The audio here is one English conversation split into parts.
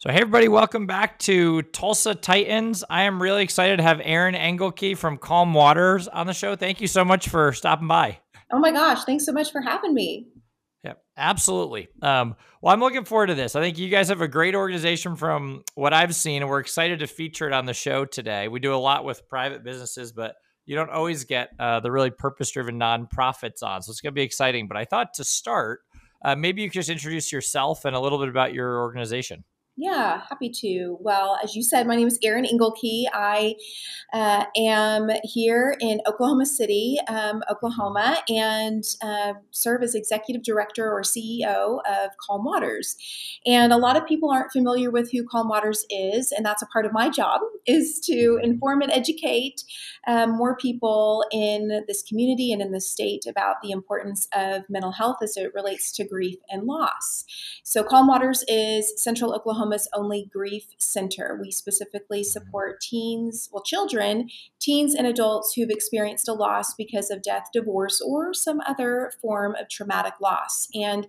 So, hey, everybody, welcome back to Tulsa Titans. I am really excited to have Erin Engelke from Calm Waters on the show. Thank you so much for stopping by. Oh my gosh, thanks so much for having me. Yep, absolutely. Um, well, I'm looking forward to this. I think you guys have a great organization from what I've seen, and we're excited to feature it on the show today. We do a lot with private businesses, but you don't always get uh, the really purpose driven nonprofits on. So it's going to be exciting. But I thought to start, uh, maybe you could just introduce yourself and a little bit about your organization. Yeah, happy to. Well, as you said, my name is Erin Engelke. I uh, am here in Oklahoma City, um, Oklahoma, and uh, serve as executive director or CEO of Calm Waters. And a lot of people aren't familiar with who Calm Waters is, and that's a part of my job is to inform and educate um, more people in this community and in the state about the importance of mental health as it relates to grief and loss. So, Calm Waters is Central Oklahoma Oklahoma's only grief center. We specifically support teens, well, children, teens, and adults who've experienced a loss because of death, divorce, or some other form of traumatic loss. And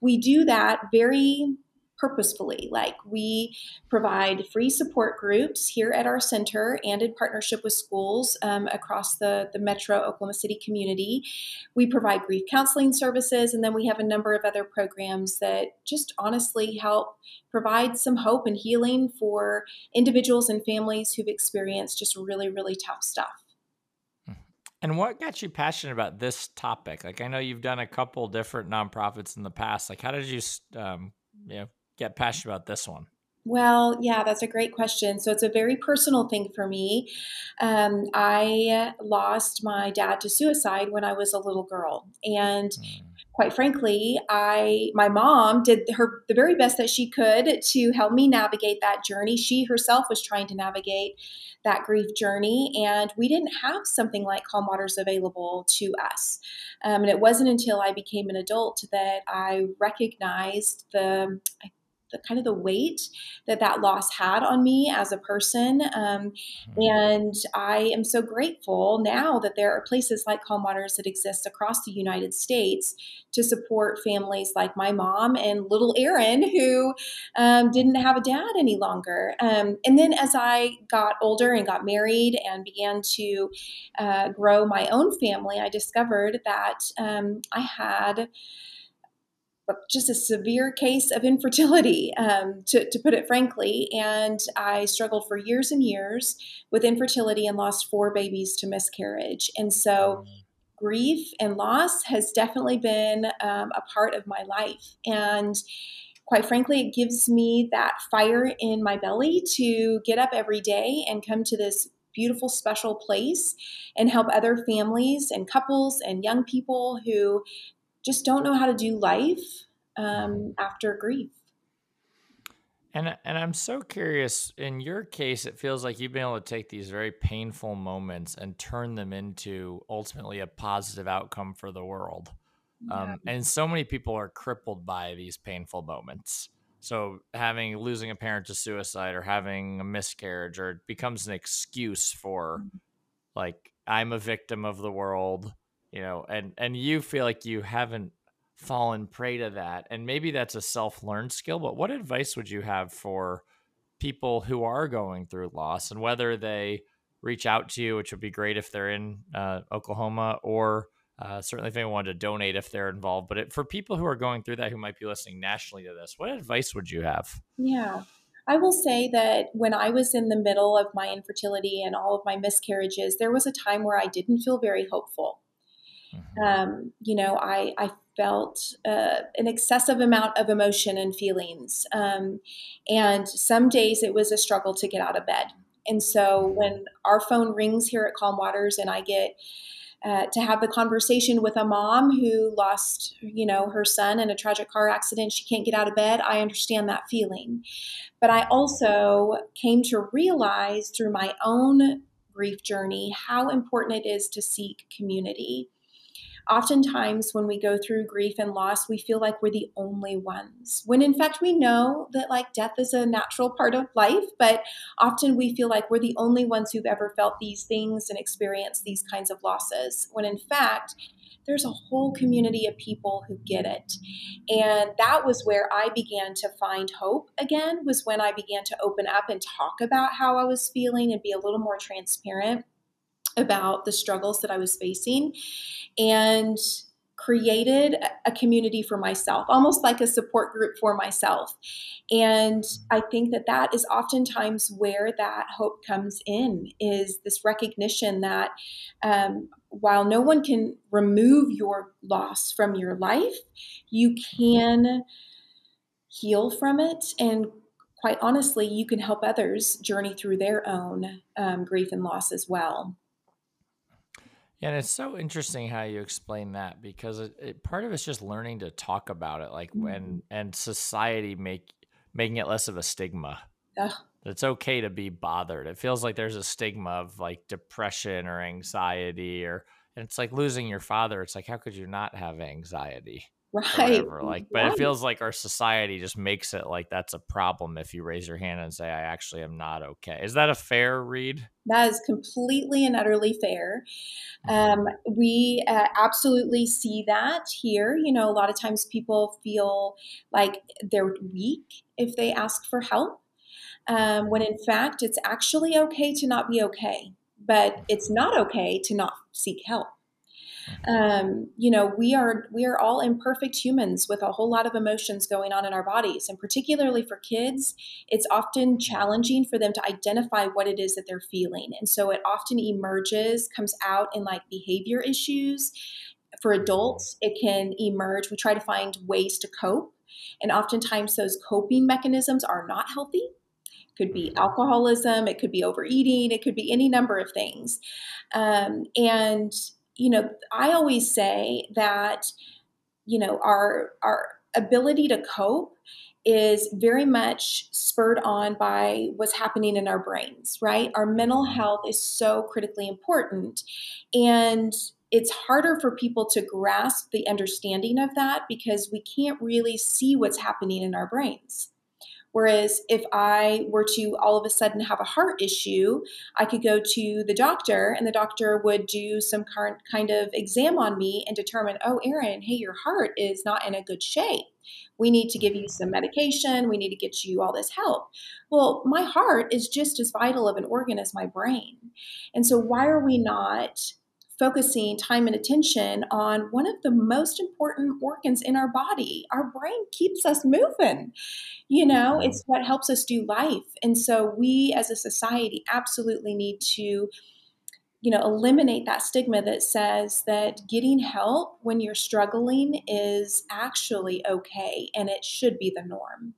we do that very purposefully. Like we provide free support groups here at our center and in partnership with schools um, across the, the metro Oklahoma City community. We provide grief counseling services, and then we have a number of other programs that just honestly help provide some hope and healing for individuals and families who've experienced just really, really tough stuff. And what got you passionate about this topic? Like, I know you've done a couple different nonprofits in the past. Like, how did you, um, you know, get passionate about this one? Well, yeah, that's a great question. So it's a very personal thing for me. Um, I lost my dad to suicide when I was a little girl, and mm. quite frankly, I my mom did her the very best that she could to help me navigate that journey. She herself was trying to navigate that grief journey, and we didn't have something like Calm Waters available to us. Um, and it wasn't until I became an adult that I recognized the I the kind of the weight that that loss had on me as a person. Um, mm-hmm. and I am so grateful now that there are places like Calm Waters that exist across the United States to support families like my mom and little Erin, who um, didn't have a dad any longer. Um, and then as I got older and got married and began to uh, grow my own family, I discovered that um, I had just a severe case of infertility, um, to, to, put it frankly. And I struggled for years and years with infertility and lost four babies to miscarriage. And so, grief and loss has definitely been um, a part of my life. And quite frankly, it gives me that fire in my belly to get up every day and come to this beautiful, special place and help other families and couples and young people who just don't know how to do life um, after grief. And and I'm so curious. In your case, it feels like you've been able to take these very painful moments and turn them into ultimately a positive outcome for the world. Yeah. Um, and so many people are crippled by these painful moments. So having losing a parent to suicide or having a miscarriage or it becomes an excuse for mm-hmm. like I'm a victim of the world, you know, and and you feel like you haven't fallen prey to that. And maybe that's a self learned skill, but what advice would you have for people who are going through loss and whether they reach out to you, which would be great if they're in uh, Oklahoma, or uh, certainly if anyone wanted to donate if they're involved. But it, for people who are going through that, who might be listening nationally to this, what advice would you have? Yeah. I will say that when I was in the middle of my infertility and all of my miscarriages, there was a time where I didn't feel very hopeful. Mm-hmm. Um, you know, I, I felt uh, an excessive amount of emotion and feelings. Um, and some days it was a struggle to get out of bed. And so when our phone rings here at Calm Waters and I get uh, to have the conversation with a mom who lost, you know, her son in a tragic car accident, she can't get out of bed. I understand that feeling. But I also came to realize through my own grief journey how important it is to seek community oftentimes when we go through grief and loss, we feel like we're the only ones. When in fact, we know that like death is a natural part of life, but often we feel like we're the only ones who've ever felt these things and experienced these kinds of losses. When in fact, there's a whole community of people who get it. And that was where I began to find hope again, was when I began to open up and talk about how I was feeling and be a little more transparent about the struggles that I was facing. And created a community for myself, almost like a support group for myself. And I think that that is oftentimes where that hope comes in is this recognition that um, while no one can remove your loss from your life, you can heal from it. And quite honestly, you can help others journey through their own um, grief and loss as well. Yeah, and it's so interesting how you explain that because it, it, part of it's just learning to talk about it, like when mm-hmm. and society make making it less of a stigma. Ugh. It's okay to be bothered. It feels like there's a stigma of like depression or anxiety or and it's like losing your father. It's like how could you not have anxiety? Right. Like, but right. it feels like our society just makes it like that's a problem if you raise your hand and say, I actually am not okay. Is that a fair read? That is completely and utterly fair. Mm-hmm. Um, we uh, absolutely see that here. You know, a lot of times people feel like they're weak if they ask for help, um, when in fact, it's actually okay to not be okay, but it's not okay to not seek help um, you know we are we are all imperfect humans with a whole lot of emotions going on in our bodies. And particularly for kids it's often challenging for them to identify what it is that they're feeling. And so it often emerges comes out in like behavior issues. For adults it can emerge. We try to find ways to cope. And oftentimes those coping mechanisms are not healthy. Could be alcoholism it could be overeating it could be any number of things. Um, and you know, I always say that, you know, our our ability to cope is very much spurred on by what's happening in our brains, right? Our mental mm-hmm. health is so critically important. And it's harder for people to grasp the understanding of that because we can't really see what's happening in our brains. Whereas if I were to all of a sudden have a heart issue, I could go to the doctor and the doctor would do some kind of exam on me and determine, oh, Erin, hey, your heart is not in a good shape. We need to give you some medication. We need to get you all this help. Well, my heart is just as vital of an organ as my brain. And so, why are we not focusing time and attention on one of the most important organs in our body. Our brain keeps us moving. You know, mm-hmm. it's what helps us do life. And so we as a society absolutely need to you know eliminate that stigma that says that getting help when you're struggling is actually okay and it should be the norm.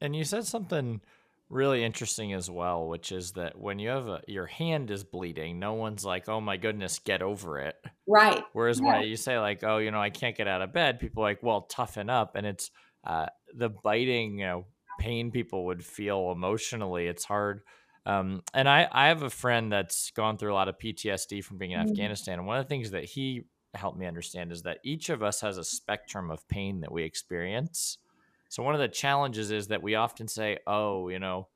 And you said something really interesting as well, which is that when you have a, your hand is bleeding, no one's like, "Oh my goodness, get over it." Right. Whereas yeah. when you say like, "Oh, you know, I can't get out of bed," people are like, "Well, toughen up." And it's uh, the biting, you know, pain people would feel emotionally. It's hard. Um, and I, I have a friend that's gone through a lot of PTSD from being in mm-hmm. Afghanistan. And one of the things that he helped me understand is that each of us has a spectrum of pain that we experience. So one of the challenges is that we often say, "Oh, you know,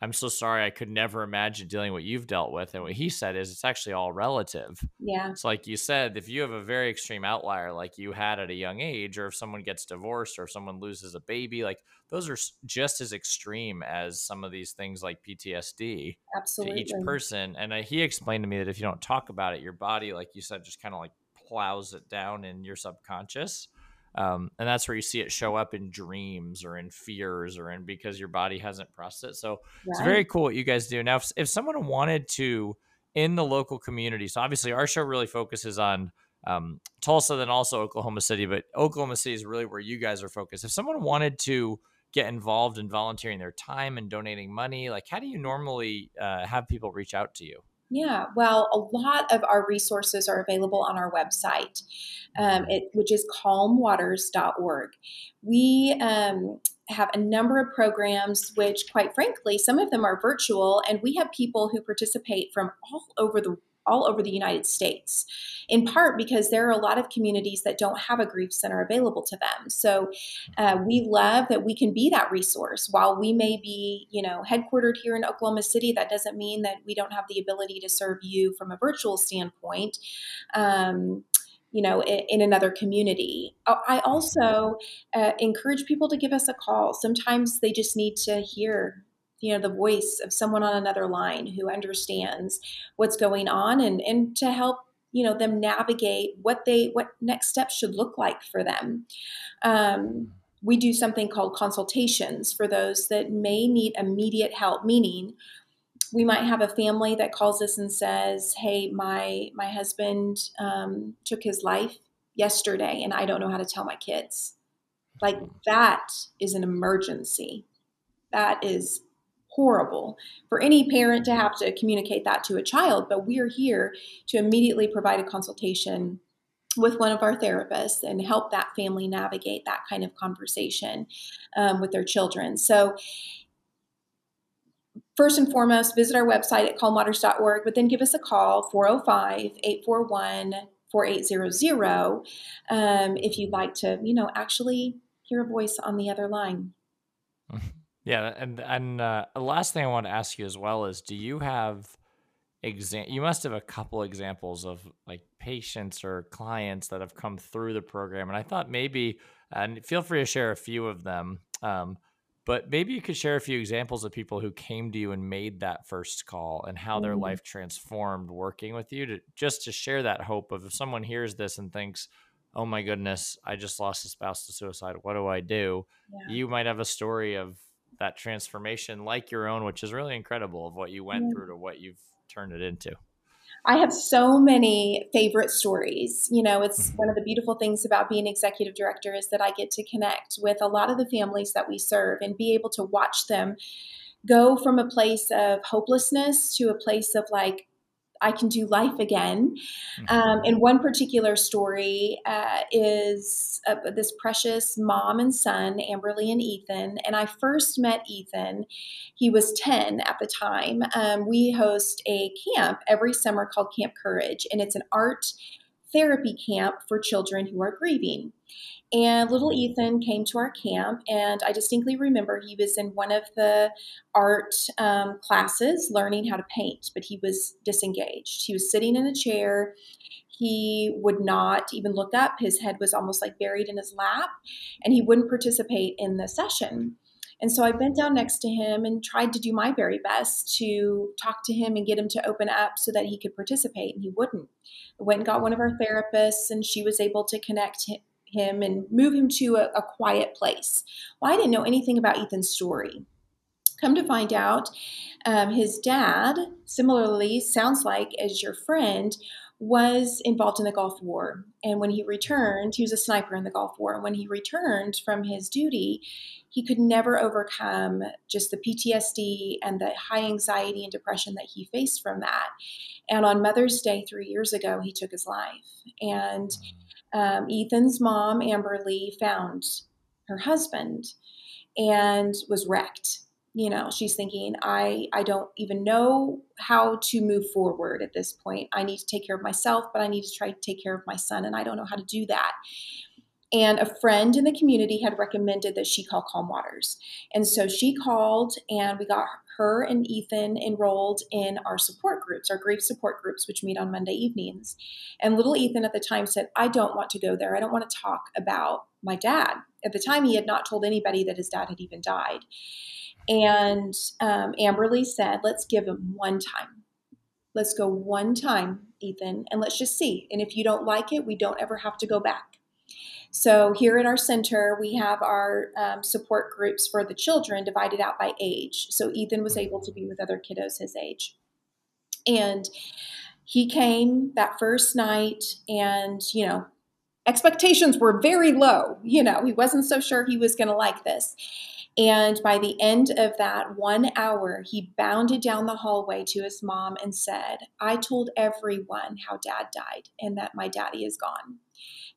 I'm so sorry. I could never imagine dealing with what you've dealt with." And what he said is, it's actually all relative. Yeah. It's like you said, if you have a very extreme outlier, like you had at a young age, or if someone gets divorced, or if someone loses a baby, like those are just as extreme as some of these things like PTSD. Absolutely. To each person, and uh, he explained to me that if you don't talk about it, your body, like you said, just kind of like plows it down in your subconscious. Um, and that's where you see it show up in dreams or in fears or in because your body hasn't processed it. So it's very cool what you guys do. Now, if, if someone wanted to in the local community, so obviously our show really focuses on um, Tulsa, then also Oklahoma City, but Oklahoma City is really where you guys are focused. If someone wanted to get involved in volunteering their time and donating money, like how do you normally uh, have people reach out to you? Yeah, well, a lot of our resources are available on our website, um, it, which is calmwaters.org. We um, have a number of programs, which, quite frankly, some of them are virtual, and we have people who participate from all over the all over the United States, in part because there are a lot of communities that don't have a grief center available to them. So uh, we love that we can be that resource. While we may be, you know, headquartered here in Oklahoma City, that doesn't mean that we don't have the ability to serve you from a virtual standpoint. Um, you know, in, another community. Oh, I also uh, encourage people to give us a call. Sometimes they just need to hear you know the voice of someone on another line who understands what's going on and and to help you know them navigate what they what next steps should look like for them. Um, we do something called consultations for those that may need immediate help meaning we might have a family that calls us and says hey my my husband um, took his life yesterday and i don't know how to tell my kids. Like that is an emergency. That is horrible for any parent to have to communicate that to a child, but we're here to immediately provide a consultation with one of our therapists and help that family navigate that kind of conversation um, with their children. So, first and foremost, visit our website at calmwaters.org, but then give us a call 405 841 4800 um, if you'd like to, you know, actually hear a voice on the other line. Yeah, and and uh, the last thing I want to ask you as well is, do you have exam? You must have a couple examples of like patients or clients that have come through the program, and I thought maybe, and feel free to share a few of them. Um, but maybe you could share a few examples of people who came to you and made that first call and how their mm-hmm. life transformed working with you to just to share that hope of if someone hears this and thinks oh my goodness i just lost a spouse to suicide what do i do yeah. you might have a story of that transformation like your own, which is really incredible of what you went through to what you've turned it into. I have so many favorite stories. You know, it's mm-hmm. one of the beautiful things about being executive director is that I get to connect with a lot of the families that we serve and be able to watch them go from a place of hopelessness to a place of like I can do life again. Mm-hmm. Um, and one particular story uh, is uh, this precious mom and son, Amberly and Ethan. And I first met Ethan, he was 10 at the time. Um, we host a camp every summer called Camp Courage, and it's an art therapy camp for children who are grieving. And little Ethan came to our camp, and I distinctly remember he was in one of the art um, classes learning how to paint, but he was disengaged. He was sitting in a chair. He would not even look up. His head was almost like buried in his lap, and he wouldn't participate in the session. And so I bent down next to him and tried to do my very best to talk to him and get him to open up so that he could participate, and he wouldn't. I went and got one of our therapists, and she was able to connect him and move him to a, a quiet place. Well, I didn't know anything about Ethan's story. Come to find out, um, his dad, similarly, sounds like as your friend, was involved in the Gulf War. And when he returned, he was a sniper in the Gulf War. And when he returned from his duty, he could never overcome just the PTSD and the high anxiety and depression that he faced from that. And on Mother's Day three years ago, he took his life. And um, Ethan's mom, Amberly, found her husband and was wrecked. You know, she's thinking, I, I don't even know how to move forward at this point. I need to take care of myself, but I need to try to take care of my son, and I don't know how to do that. And a friend in the community had recommended that she call Calm Waters. And so she called, and we got her and Ethan enrolled in our support groups, our grief support groups, which meet on Monday evenings. And little Ethan at the time said, I don't want to go there. I don't want to talk about my dad. At the time, he had not told anybody that his dad had even died. And um, Amberly said, Let's give him one time. Let's go one time, Ethan, and let's just see. And if you don't like it, we don't ever have to go back. So here at our center, we have our um, support groups for the children divided out by age. So Ethan was able to be with other kiddos his age. And he came that first night and, you know, expectations were very low. You know, he wasn't so sure he was going to like this. And by the end of that one hour, he bounded down the hallway to his mom and said, I told everyone how dad died and that my daddy is gone.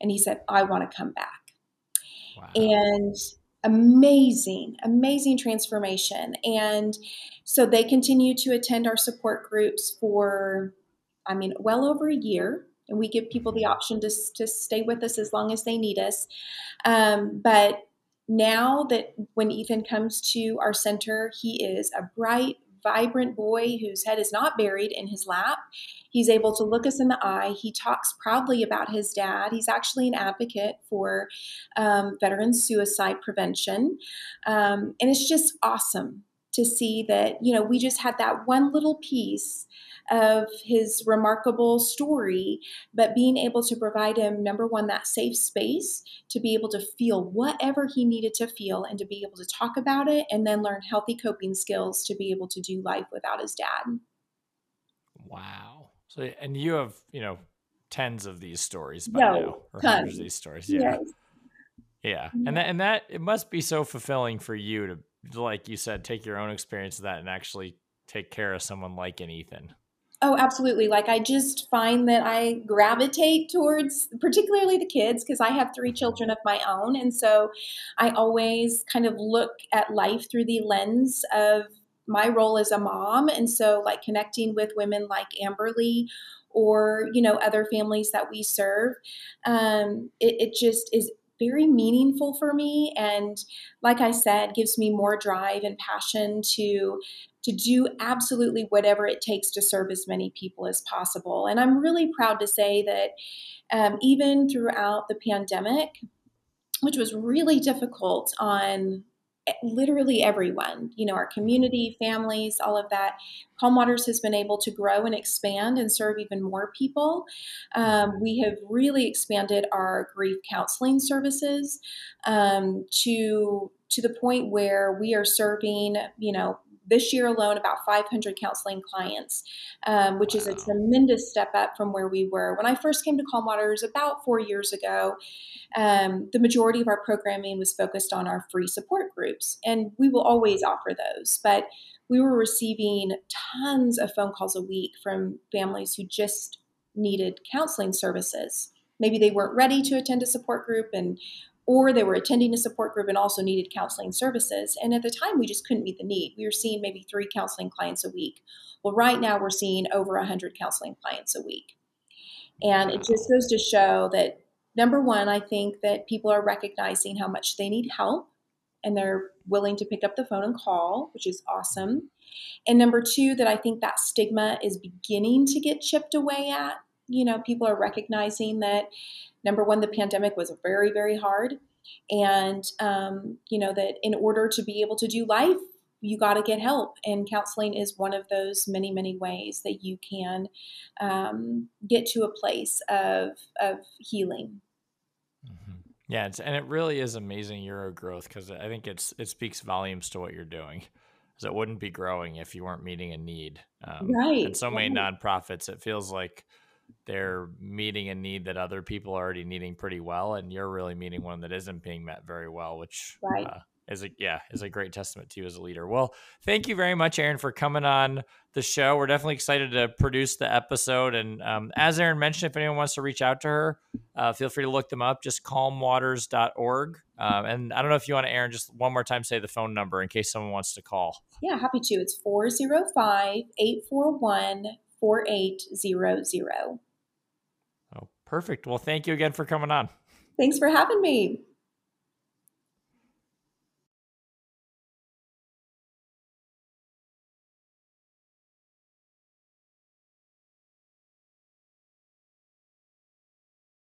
And he said, I want to come back. Wow. And amazing, amazing transformation. And so they continue to attend our support groups for I mean, well over a year. And we give people the mm-hmm. option to, to stay with us as long as they need us. Um, but now that when Ethan comes to our center, he is a bright, vibrant boy whose head is not buried in his lap. He's able to look us in the eye. He talks proudly about his dad. He's actually an advocate for um, veteran suicide prevention. Um, and it's just awesome to see that, you know, we just had that one little piece of his remarkable story, but being able to provide him, number one, that safe space to be able to feel whatever he needed to feel and to be able to talk about it and then learn healthy coping skills to be able to do life without his dad. Wow. So, and you have, you know, tens of these stories by no, now, or tons. hundreds of these stories. Yeah. Yes. Yeah. And mm-hmm. that, and that, it must be so fulfilling for you to, like you said, take your own experience of that and actually take care of someone like an Ethan. Oh, absolutely. Like I just find that I gravitate towards particularly the kids because I have three children of my own. And so I always kind of look at life through the lens of my role as a mom. And so like connecting with women like Amberly or, you know, other families that we serve, um, it, it just is very meaningful for me and like i said gives me more drive and passion to to do absolutely whatever it takes to serve as many people as possible. And i'm really proud to say that um, even throughout the pandemic which was really difficult on literally everyone, you know, our community, families, all of that. Calm Waters has been able to grow and expand and serve even more people. Um, we have really expanded our grief counseling services um, to to the point where we are serving, you know, this year alone about 500 counseling clients, um, which wow. is a tremendous step up from where we were. When I first came to Calm Waters about four years ago, um, the majority of our programming was focused on our free support groups, and we will always offer those. But we were receiving tons of phone calls a week from families who just needed counseling services. Maybe they weren't ready to attend a support group and or they were attending a support group and also needed counseling services. And at the time, we just couldn't meet the need. We were seeing maybe three counseling clients a week. Well, right now, we're seeing over 100 counseling clients a week. And it just goes to show that number one, I think that people are recognizing how much they need help and they're willing to pick up the phone and call, which is awesome. And number two, that I think that stigma is beginning to get chipped away at. You know, people are recognizing that number one, the pandemic was very, very hard. And, um, you know, that in order to be able to do life, you got to get help. And counseling is one of those many, many ways that you can um, get to a place of, of healing. Mm-hmm. Yeah, and it really is amazing your growth because I think it's it speaks volumes to what you're doing. Because it wouldn't be growing if you weren't meeting a need. Um, right. And so many right. nonprofits, it feels like they're meeting a need that other people are already needing pretty well, and you're really meeting one that isn't being met very well, which right. uh, is a yeah is a great testament to you as a leader. Well, thank you very much, Erin, for coming on the show. We're definitely excited to produce the episode, and um, as Erin mentioned, if anyone wants to reach out to her, uh, feel free to look them up. Just calmwaters.org. Um, and I don't know if you want to, Erin, just one more time say the phone number in case someone wants to call. Yeah, happy to. It's 405 841 4800. Oh, perfect. Well, thank you again for coming on. Thanks for having me.